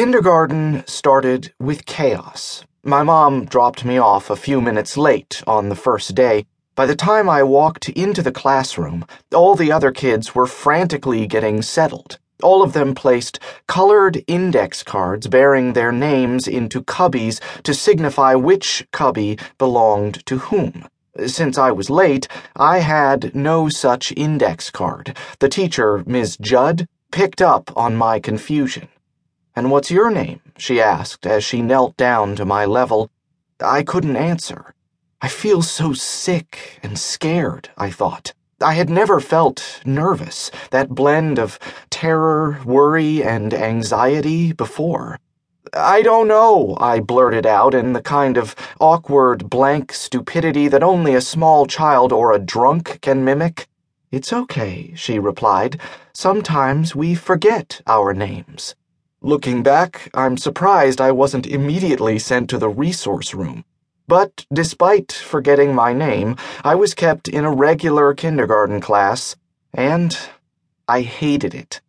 Kindergarten started with chaos. My mom dropped me off a few minutes late on the first day. By the time I walked into the classroom, all the other kids were frantically getting settled. All of them placed colored index cards bearing their names into cubbies to signify which cubby belonged to whom. Since I was late, I had no such index card. The teacher, Ms. Judd, picked up on my confusion. And what's your name? she asked as she knelt down to my level. I couldn't answer. I feel so sick and scared, I thought. I had never felt nervous, that blend of terror, worry, and anxiety before. I don't know, I blurted out in the kind of awkward, blank stupidity that only a small child or a drunk can mimic. It's okay, she replied. Sometimes we forget our names. Looking back, I'm surprised I wasn't immediately sent to the resource room. But despite forgetting my name, I was kept in a regular kindergarten class, and I hated it.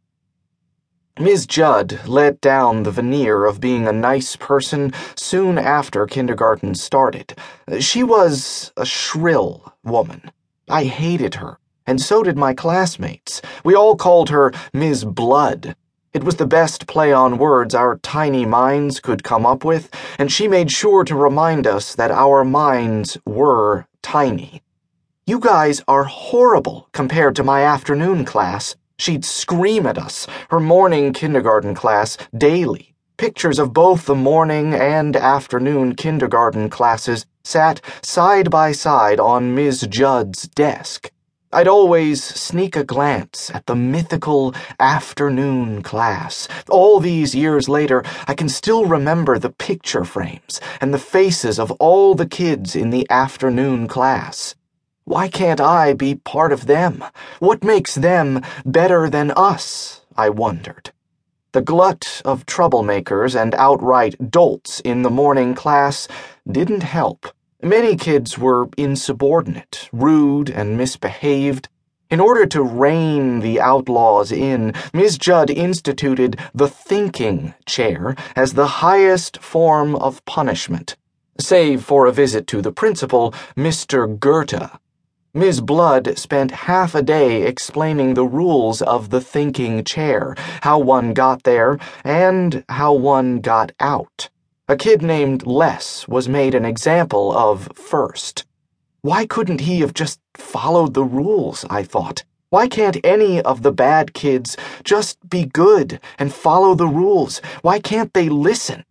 Ms. Judd let down the veneer of being a nice person soon after kindergarten started. She was a shrill woman. I hated her, and so did my classmates. We all called her Ms. Blood. It was the best play on words our tiny minds could come up with, and she made sure to remind us that our minds were tiny. You guys are horrible compared to my afternoon class. She'd scream at us, her morning kindergarten class, daily. Pictures of both the morning and afternoon kindergarten classes sat side by side on Ms. Judd's desk. I'd always sneak a glance at the mythical afternoon class. All these years later, I can still remember the picture frames and the faces of all the kids in the afternoon class. Why can't I be part of them? What makes them better than us? I wondered. The glut of troublemakers and outright dolts in the morning class didn't help. Many kids were insubordinate, rude, and misbehaved. In order to rein the outlaws in, Ms. Judd instituted the thinking chair as the highest form of punishment, save for a visit to the principal, Mr. Goethe. Ms. Blood spent half a day explaining the rules of the thinking chair, how one got there, and how one got out. A kid named Les was made an example of first. Why couldn't he have just followed the rules? I thought. Why can't any of the bad kids just be good and follow the rules? Why can't they listen?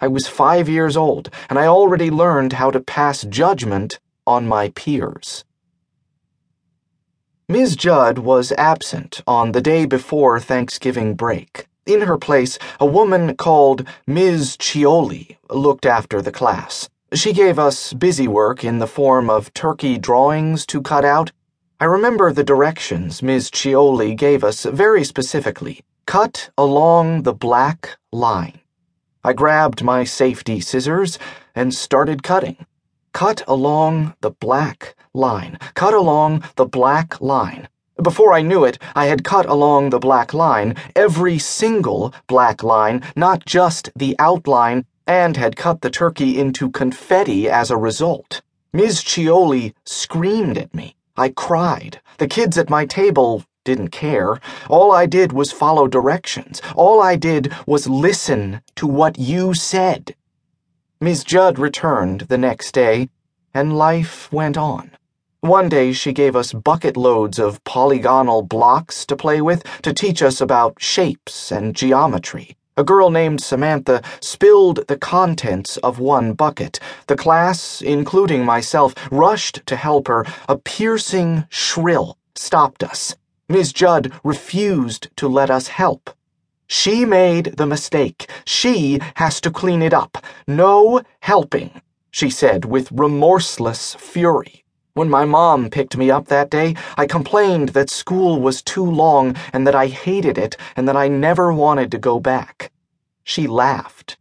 I was five years old, and I already learned how to pass judgment on my peers. Ms. Judd was absent on the day before Thanksgiving break. In her place, a woman called Ms. Chioli looked after the class. She gave us busy work in the form of turkey drawings to cut out. I remember the directions Ms. Chioli gave us very specifically cut along the black line. I grabbed my safety scissors and started cutting. Cut along the black line. Cut along the black line. Before I knew it, I had cut along the black line, every single black line, not just the outline, and had cut the turkey into confetti as a result. Ms. Chioli screamed at me. I cried. The kids at my table didn't care. All I did was follow directions. All I did was listen to what you said. Ms. Judd returned the next day, and life went on. One day she gave us bucket loads of polygonal blocks to play with to teach us about shapes and geometry. A girl named Samantha spilled the contents of one bucket. The class, including myself, rushed to help her. A piercing shrill stopped us. Miss Judd refused to let us help. She made the mistake. She has to clean it up. No helping, she said with remorseless fury. When my mom picked me up that day, I complained that school was too long and that I hated it and that I never wanted to go back. She laughed.